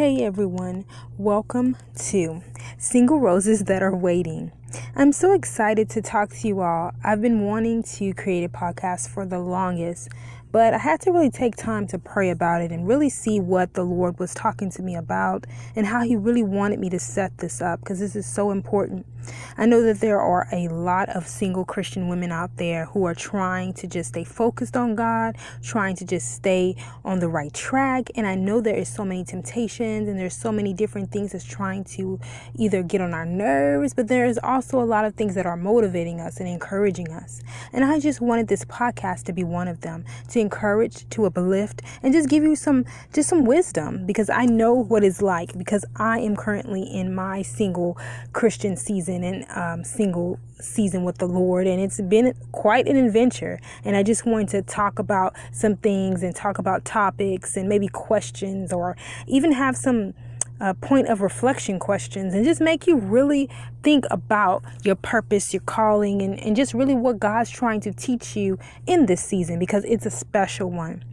Hey everyone, welcome to Single Roses That Are Waiting. I'm so excited to talk to you all. I've been wanting to create a podcast for the longest, but I had to really take time to pray about it and really see what the Lord was talking to me about and how He really wanted me to set this up because this is so important. I know that there are a lot of single Christian women out there who are trying to just stay focused on God, trying to just stay on the right track. And I know there is so many temptations and there's so many different things that's trying to either get on our nerves, but there's also a lot of things that are motivating us and encouraging us. And I just wanted this podcast to be one of them to encourage, to uplift, and just give you some just some wisdom because I know what it's like because I am currently in my single Christian season season and um, single season with the Lord, and it's been quite an adventure. And I just wanted to talk about some things and talk about topics and maybe questions, or even have some uh, point of reflection questions, and just make you really think about your purpose, your calling, and, and just really what God's trying to teach you in this season because it's a special one.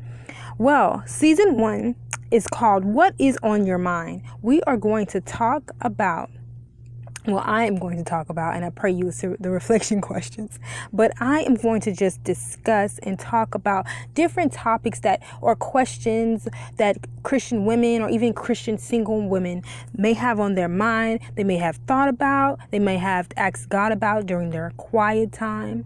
Well, season one is called What is on Your Mind? We are going to talk about well, I am going to talk about, and I pray you the reflection questions, but I am going to just discuss and talk about different topics that or questions that Christian women or even Christian single women may have on their mind, they may have thought about, they may have asked God about during their quiet time.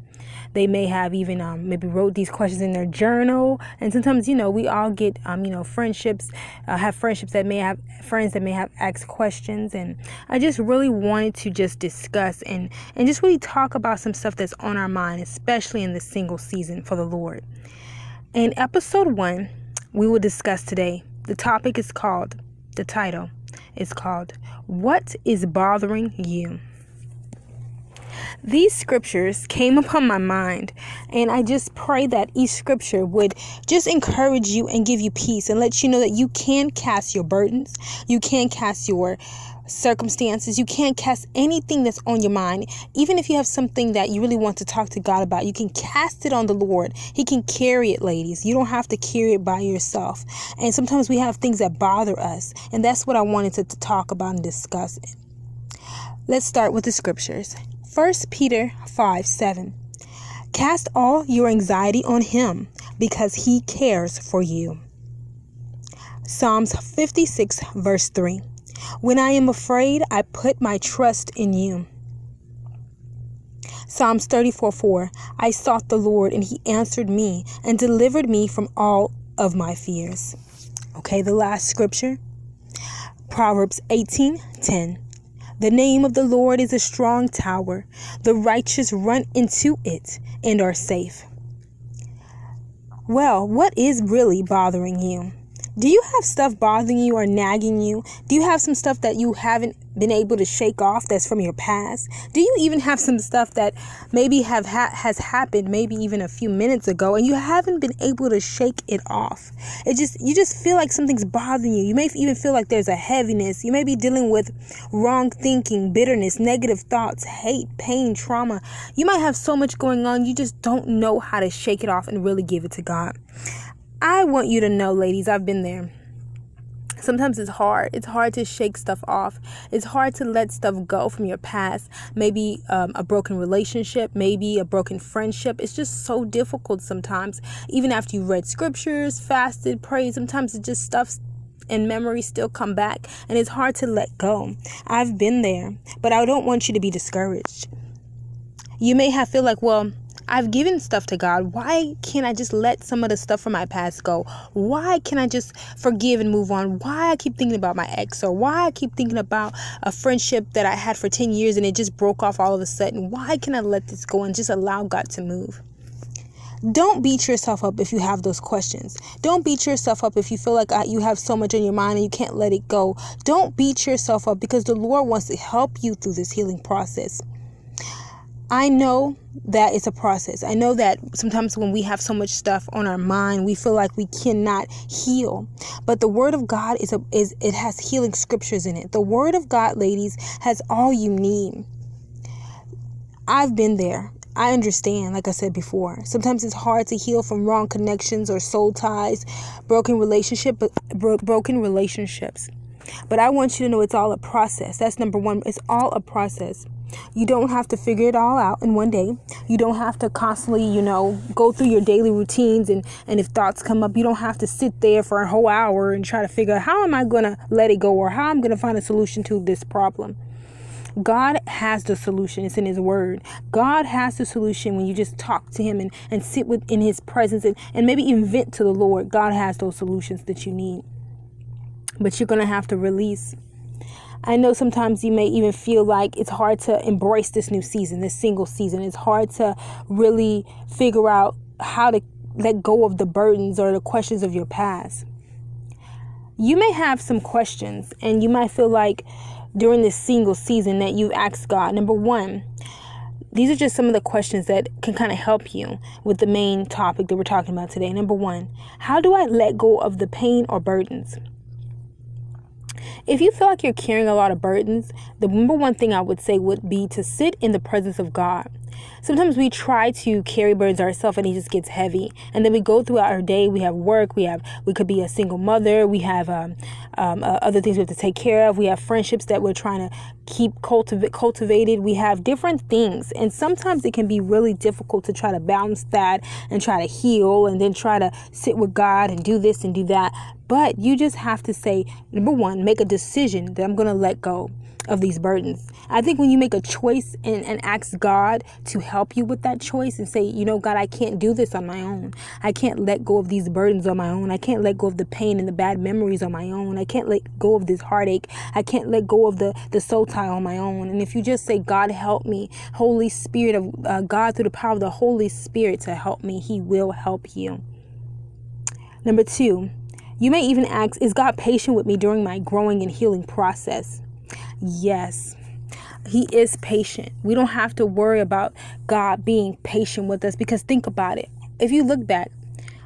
They may have even um, maybe wrote these questions in their journal. And sometimes, you know, we all get, um, you know, friendships, uh, have friendships that may have friends that may have asked questions. And I just really wanted to just discuss and, and just really talk about some stuff that's on our mind, especially in this single season for the Lord. In episode one, we will discuss today. The topic is called, the title is called, What is Bothering You? These scriptures came upon my mind, and I just pray that each scripture would just encourage you and give you peace and let you know that you can cast your burdens, you can cast your circumstances. You can't cast anything that's on your mind. Even if you have something that you really want to talk to God about, you can cast it on the Lord. He can carry it, ladies. You don't have to carry it by yourself. And sometimes we have things that bother us. And that's what I wanted to, to talk about and discuss. Let's start with the scriptures. 1 Peter 5 7. Cast all your anxiety on him because he cares for you. Psalms 56, verse 3. When I am afraid, I put my trust in you. Psalms 34 4. I sought the Lord, and he answered me and delivered me from all of my fears. Okay, the last scripture Proverbs 18 10. The name of the Lord is a strong tower. The righteous run into it and are safe. Well, what is really bothering you? Do you have stuff bothering you or nagging you? Do you have some stuff that you haven't been able to shake off that's from your past? Do you even have some stuff that maybe have ha- has happened maybe even a few minutes ago and you haven't been able to shake it off? It just you just feel like something's bothering you. You may even feel like there's a heaviness. You may be dealing with wrong thinking, bitterness, negative thoughts, hate, pain, trauma. You might have so much going on you just don't know how to shake it off and really give it to God. I want you to know, ladies, I've been there. Sometimes it's hard. It's hard to shake stuff off. It's hard to let stuff go from your past. Maybe um, a broken relationship, maybe a broken friendship. It's just so difficult sometimes. Even after you've read scriptures, fasted, prayed, sometimes it just stuff and memories still come back and it's hard to let go. I've been there, but I don't want you to be discouraged. You may have feel like, well, I've given stuff to God. Why can't I just let some of the stuff from my past go? Why can't I just forgive and move on? Why I keep thinking about my ex or why I keep thinking about a friendship that I had for 10 years and it just broke off all of a sudden? Why can I let this go and just allow God to move? Don't beat yourself up if you have those questions. Don't beat yourself up if you feel like uh, you have so much on your mind and you can't let it go. Don't beat yourself up because the Lord wants to help you through this healing process. I know that it's a process. I know that sometimes when we have so much stuff on our mind, we feel like we cannot heal. But the word of God is a is it has healing scriptures in it. The word of God, ladies, has all you need. I've been there. I understand, like I said before. Sometimes it's hard to heal from wrong connections or soul ties, broken relationship, but bro- broken relationships. But I want you to know it's all a process. That's number one. It's all a process. You don't have to figure it all out in one day. You don't have to constantly, you know, go through your daily routines and and if thoughts come up, you don't have to sit there for a whole hour and try to figure out how am I going to let it go or how I'm going to find a solution to this problem. God has the solution. It's in His Word. God has the solution when you just talk to Him and, and sit within His presence and, and maybe even vent to the Lord. God has those solutions that you need. But you're going to have to release. I know sometimes you may even feel like it's hard to embrace this new season, this single season. It's hard to really figure out how to let go of the burdens or the questions of your past. You may have some questions and you might feel like during this single season that you've asked God. Number one, these are just some of the questions that can kind of help you with the main topic that we're talking about today. Number one, how do I let go of the pain or burdens? If you feel like you're carrying a lot of burdens, the number one thing I would say would be to sit in the presence of God. Sometimes we try to carry burdens ourselves and it just gets heavy. And then we go throughout our day. We have work. We have we could be a single mother. We have um, um, uh, other things we have to take care of. We have friendships that we're trying to keep cultiv- cultivated. We have different things, and sometimes it can be really difficult to try to balance that and try to heal, and then try to sit with God and do this and do that. But you just have to say, number one, make a decision that I'm going to let go of these burdens. I think when you make a choice and, and ask God to help you with that choice and say, you know, God, I can't do this on my own. I can't let go of these burdens on my own. I can't let go of the pain and the bad memories on my own. I can't let go of this heartache. I can't let go of the, the soul tie on my own. And if you just say, God, help me, Holy Spirit of uh, God, through the power of the Holy Spirit to help me, He will help you. Number two, you may even ask, is God patient with me during my growing and healing process? Yes. He is patient. We don't have to worry about God being patient with us because think about it. If you look back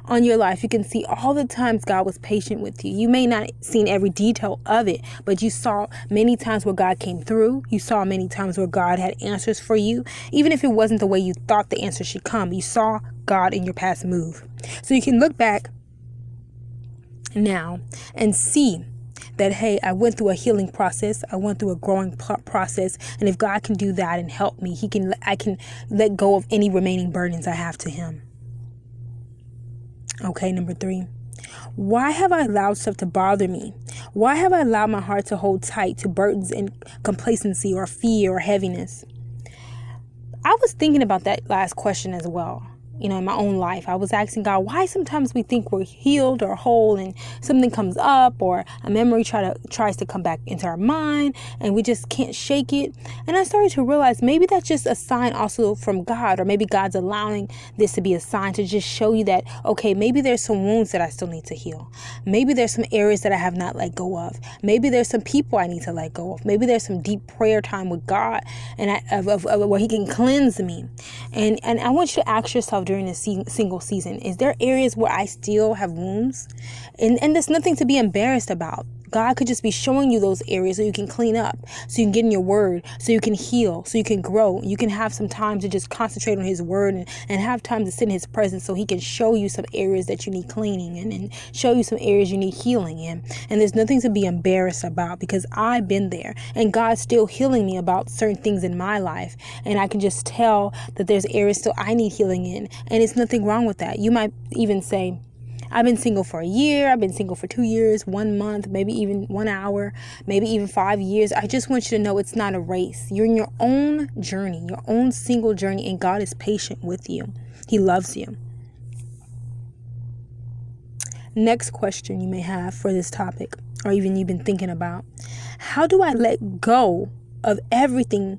on your life, you can see all the times God was patient with you. You may not seen every detail of it, but you saw many times where God came through. You saw many times where God had answers for you. Even if it wasn't the way you thought the answer should come, you saw God in your past move. So you can look back now and see that hey i went through a healing process i went through a growing process and if god can do that and help me he can i can let go of any remaining burdens i have to him. Okay number three. Why have i allowed stuff to bother me? Why have i allowed my heart to hold tight to burdens and complacency or fear or heaviness? I was thinking about that last question as well you know, in my own life. I was asking God why sometimes we think we're healed or whole and something comes up or a memory try to tries to come back into our mind and we just can't shake it. And I started to realize maybe that's just a sign also from God or maybe God's allowing this to be a sign to just show you that okay, maybe there's some wounds that I still need to heal. Maybe there's some areas that I have not let go of. Maybe there's some people I need to let go of. Maybe there's some deep prayer time with God and I, of, of, of where he can cleanse me. And and I want you to ask yourself during this single season? Is there areas where I still have wounds? And, and there's nothing to be embarrassed about. God could just be showing you those areas so you can clean up, so you can get in your word, so you can heal, so you can grow. You can have some time to just concentrate on His word and, and have time to sit in His presence so He can show you some areas that you need cleaning and, and show you some areas you need healing in. And there's nothing to be embarrassed about because I've been there and God's still healing me about certain things in my life. And I can just tell that there's areas still I need healing in. And it's nothing wrong with that. You might even say, I've been single for a year, I've been single for two years, one month, maybe even one hour, maybe even five years. I just want you to know it's not a race. You're in your own journey, your own single journey, and God is patient with you. He loves you. Next question you may have for this topic, or even you've been thinking about How do I let go of everything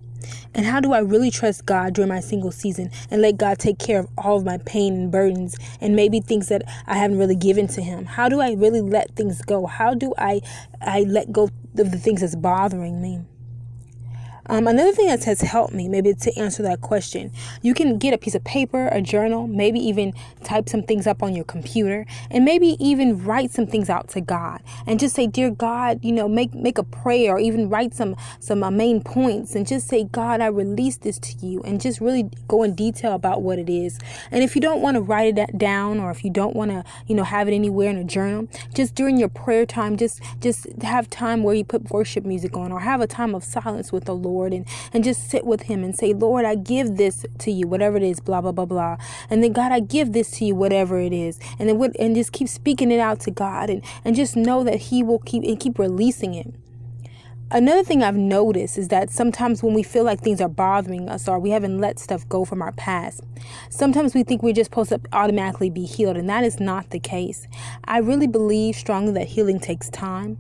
and how do I really trust God during my single season and let God take care of all of my pain and burdens and maybe things that I haven't really given to him? How do I really let things go? How do I I let go of the things that's bothering me? Um, another thing that has helped me, maybe to answer that question, you can get a piece of paper, a journal, maybe even type some things up on your computer, and maybe even write some things out to God, and just say, "Dear God," you know, make make a prayer, or even write some some uh, main points, and just say, "God, I release this to you," and just really go in detail about what it is. And if you don't want to write it down, or if you don't want to, you know, have it anywhere in a journal, just during your prayer time, just just have time where you put worship music on, or have a time of silence with the Lord Lord and, and just sit with Him and say, Lord, I give this to you, whatever it is, blah, blah, blah, blah. And then, God, I give this to you, whatever it is. And then, and just keep speaking it out to God and, and just know that He will keep and keep releasing it. Another thing I've noticed is that sometimes when we feel like things are bothering us or we haven't let stuff go from our past, sometimes we think we're just supposed to automatically be healed, and that is not the case. I really believe strongly that healing takes time.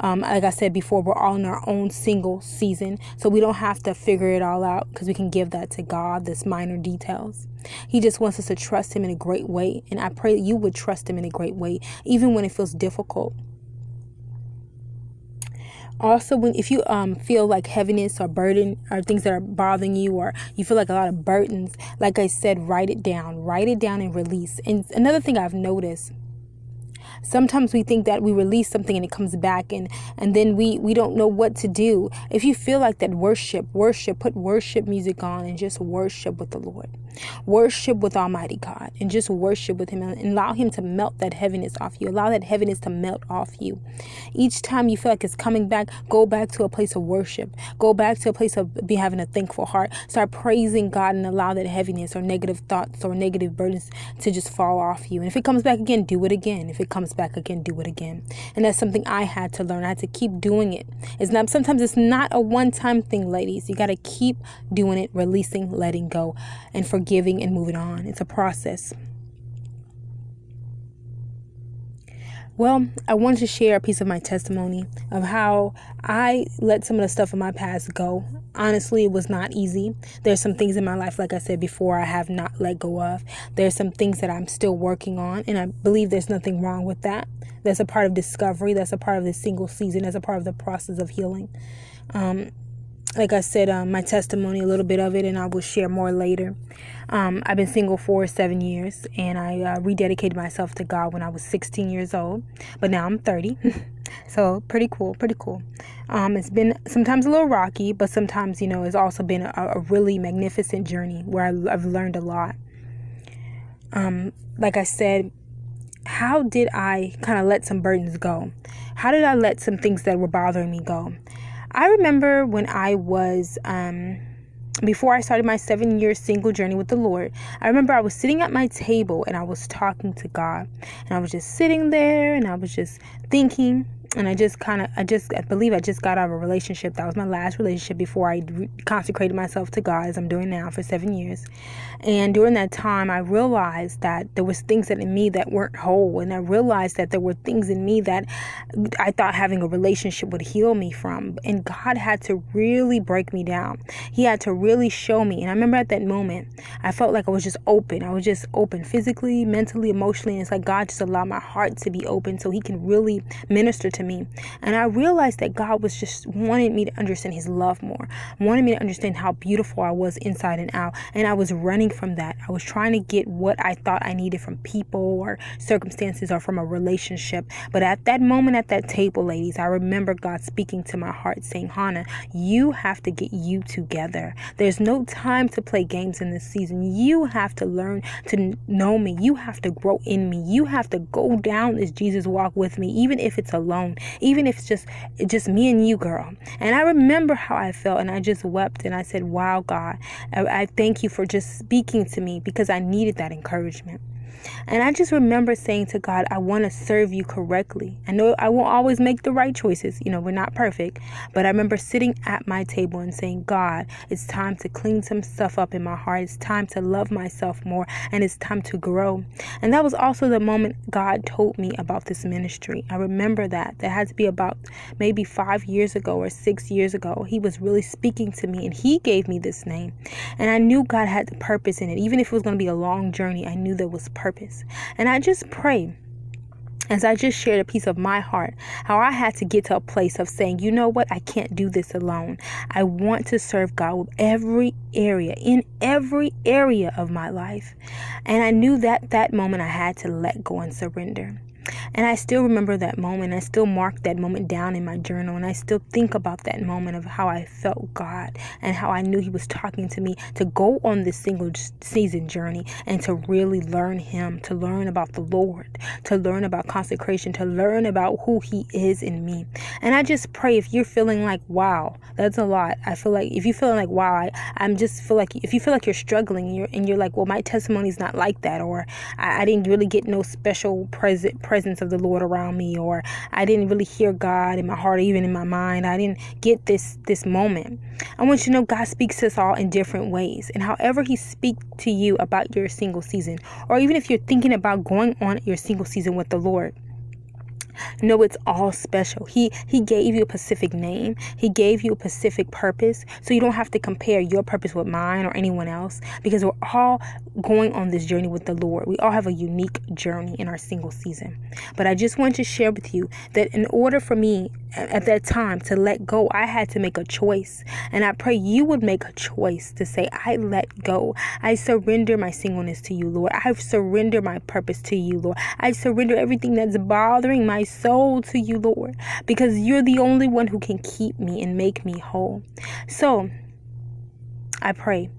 Um, like I said before, we're all in our own single season, so we don't have to figure it all out because we can give that to God, this minor details. He just wants us to trust Him in a great way, and I pray that you would trust Him in a great way, even when it feels difficult also when if you um feel like heaviness or burden or things that are bothering you or you feel like a lot of burdens like i said write it down. Write it down and release. And another thing i've noticed sometimes we think that we release something and it comes back and and then we we don't know what to do. If you feel like that worship worship put worship music on and just worship with the lord worship with almighty god and just worship with him and allow him to melt that heaviness off you allow that heaviness to melt off you each time you feel like it's coming back go back to a place of worship go back to a place of be having a thankful heart start praising god and allow that heaviness or negative thoughts or negative burdens to just fall off you and if it comes back again do it again if it comes back again, do it again. And that's something I had to learn. I had to keep doing it. It's not sometimes it's not a one-time thing, ladies. You got to keep doing it, releasing, letting go, and forgiving and moving on. It's a process. Well, I wanted to share a piece of my testimony of how I let some of the stuff in my past go. Honestly, it was not easy. There's some things in my life, like I said before, I have not let go of. There's some things that I'm still working on, and I believe there's nothing wrong with that. That's a part of discovery, that's a part of the single season, that's a part of the process of healing. Um, like I said, um, my testimony, a little bit of it, and I will share more later. Um, I've been single for seven years, and I uh, rededicated myself to God when I was 16 years old, but now I'm 30. so, pretty cool, pretty cool. Um, it's been sometimes a little rocky, but sometimes, you know, it's also been a, a really magnificent journey where I, have learned a lot. Um, like I said, how did I kind of let some burdens go? How did I let some things that were bothering me go? I remember when I was um, before I started my seven year single journey with the Lord, I remember I was sitting at my table and I was talking to God. And I was just sitting there and I was just thinking and I just kind of, I just, I believe I just got out of a relationship. That was my last relationship before I re- consecrated myself to God, as I'm doing now for seven years. And during that time, I realized that there was things that in me that weren't whole, and I realized that there were things in me that I thought having a relationship would heal me from. And God had to really break me down. He had to really show me. And I remember at that moment, I felt like I was just open. I was just open physically, mentally, emotionally. And it's like God just allowed my heart to be open so He can really minister to me. And I realized that God was just wanting me to understand His love more, wanting me to understand how beautiful I was inside and out. And I was running from that. I was trying to get what I thought I needed from people or circumstances or from a relationship. But at that moment at that table, ladies, I remember God speaking to my heart saying, Hannah, you have to get you together. There's no time to play games in this season. You have to learn to know me. You have to grow in me. You have to go down this Jesus walk with me, even if it's alone even if it's just just me and you, girl. And I remember how I felt, and I just wept, and I said, "Wow, God, I, I thank you for just speaking to me because I needed that encouragement." And I just remember saying to God, I want to serve you correctly. I know I won't always make the right choices. You know, we're not perfect. But I remember sitting at my table and saying, God, it's time to clean some stuff up in my heart. It's time to love myself more. And it's time to grow. And that was also the moment God told me about this ministry. I remember that. That had to be about maybe five years ago or six years ago. He was really speaking to me and He gave me this name. And I knew God had the purpose in it. Even if it was going to be a long journey, I knew there was purpose purpose. And I just pray as I just shared a piece of my heart, how I had to get to a place of saying, you know what, I can't do this alone. I want to serve God with every area, in every area of my life. And I knew that that moment I had to let go and surrender. And I still remember that moment. I still mark that moment down in my journal. And I still think about that moment of how I felt God and how I knew He was talking to me to go on this single season journey and to really learn Him, to learn about the Lord, to learn about consecration, to learn about who He is in me. And I just pray if you're feeling like, wow, that's a lot. I feel like if you're feeling like, wow, I, I'm just feel like if you feel like you're struggling and you're, and you're like, well, my testimony is not like that, or I, I didn't really get no special present presence of the Lord around me or I didn't really hear God in my heart or even in my mind. I didn't get this this moment. I want you to know God speaks to us all in different ways. And however he speaks to you about your single season or even if you're thinking about going on your single season with the Lord, no, it's all special. He he gave you a specific name. He gave you a specific purpose. So you don't have to compare your purpose with mine or anyone else because we're all going on this journey with the Lord. We all have a unique journey in our single season. But I just want to share with you that in order for me at that time to let go, I had to make a choice. And I pray you would make a choice to say, I let go. I surrender my singleness to you, Lord. I surrender my purpose to you, Lord. I surrender everything that's bothering my soul to you, Lord, because you're the only one who can keep me and make me whole. So I pray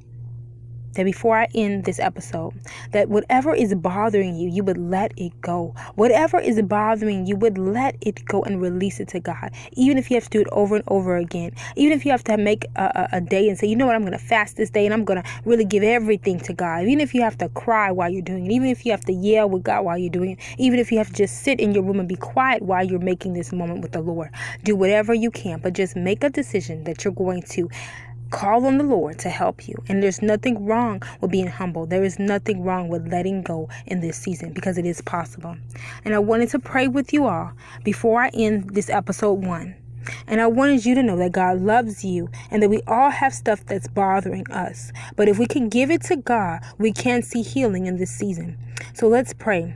that before I end this episode, that whatever is bothering you, you would let it go. Whatever is bothering you would let it go and release it to God. Even if you have to do it over and over again. Even if you have to make a, a, a day and say, you know what, I'm going to fast this day and I'm going to really give everything to God. Even if you have to cry while you're doing it. Even if you have to yell with God while you're doing it. Even if you have to just sit in your room and be quiet while you're making this moment with the Lord. Do whatever you can, but just make a decision that you're going to Call on the Lord to help you. And there's nothing wrong with being humble. There is nothing wrong with letting go in this season because it is possible. And I wanted to pray with you all before I end this episode one. And I wanted you to know that God loves you and that we all have stuff that's bothering us. But if we can give it to God, we can see healing in this season. So let's pray.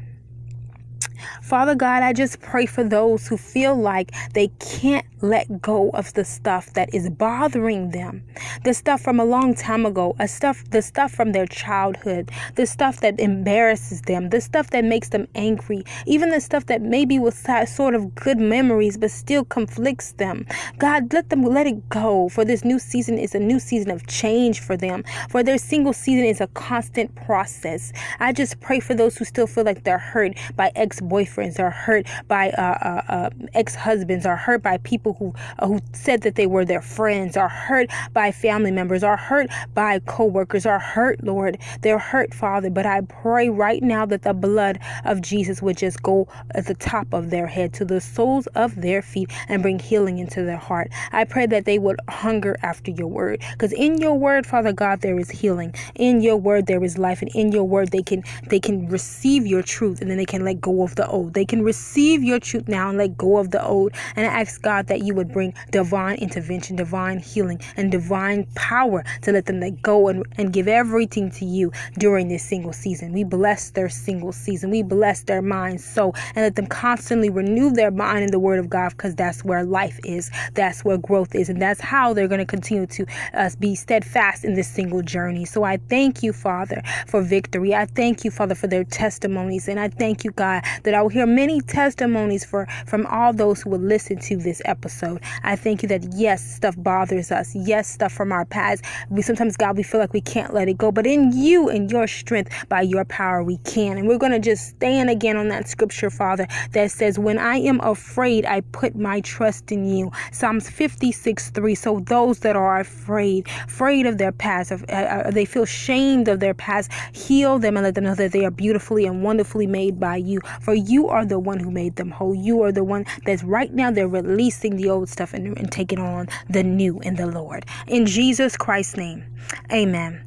Father God, I just pray for those who feel like they can't let go of the stuff that is bothering them. The stuff from a long time ago, a stuff the stuff from their childhood, the stuff that embarrasses them, the stuff that makes them angry, even the stuff that maybe was sort of good memories but still conflicts them. God, let them let it go. For this new season is a new season of change for them. For their single season is a constant process. I just pray for those who still feel like they're hurt by ex-boyfriends or hurt by uh, uh, uh, ex-husbands or hurt by people people who uh, who said that they were their friends are hurt by family members are hurt by co-workers are hurt lord. They're hurt father but i pray right now that the blood of jesus would just go at the top of their head to the soles of their feet and bring healing into their heart. I pray that they would hunger after your word because in your word father god there is healing. In your word there is life and in your word they can they can receive your truth and then they can let go of the old they can receive your truth now and let go of the old and i ask god that you would bring divine intervention, divine healing, and divine power to let them let go and, and give everything to you during this single season. We bless their single season. We bless their mind, so and let them constantly renew their mind in the Word of God because that's where life is, that's where growth is, and that's how they're going to continue to uh, be steadfast in this single journey. So I thank you, Father, for victory. I thank you, Father, for their testimonies, and I thank you, God, that I will hear many testimonies for from all those who will listen to this episode. I thank you that yes, stuff bothers us. Yes, stuff from our past. We sometimes, God, we feel like we can't let it go. But in you and your strength, by your power, we can. And we're going to just stand again on that scripture, Father, that says, When I am afraid, I put my trust in you. Psalms 56 3. So those that are afraid, afraid of their past, uh, uh, they feel shamed of their past, heal them and let them know that they are beautifully and wonderfully made by you. For you are the one who made them whole. You are the one that's right now they're releasing the old stuff and, and taking on the new in the Lord. In Jesus Christ's name, amen.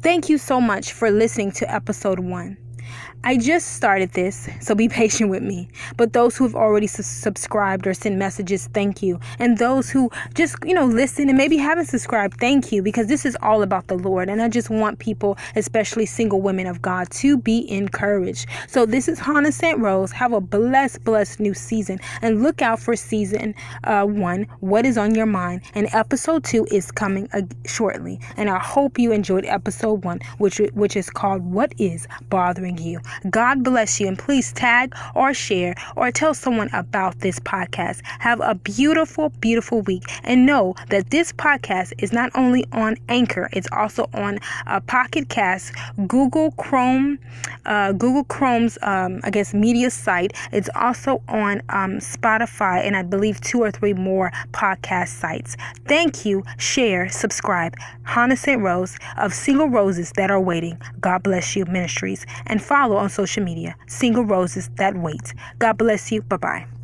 Thank you so much for listening to episode one. I just started this, so be patient with me. But those who have already su- subscribed or sent messages, thank you. And those who just, you know, listen and maybe haven't subscribed, thank you because this is all about the Lord. And I just want people, especially single women of God, to be encouraged. So this is Hannah St. Rose. Have a blessed, blessed new season. And look out for season uh, one, What is on Your Mind. And episode two is coming uh, shortly. And I hope you enjoyed episode one, which, which is called What is Bothering You. God bless you. And please tag or share or tell someone about this podcast. Have a beautiful, beautiful week. And know that this podcast is not only on Anchor, it's also on uh, Pocket Cast, Google Chrome, uh, Google Chrome's, um, I guess, media site. It's also on um, Spotify and I believe two or three more podcast sites. Thank you. Share, subscribe. Hannah St. Rose of Single Roses That Are Waiting. God bless you ministries. And on social media, Single Roses That Wait. God bless you. Bye bye.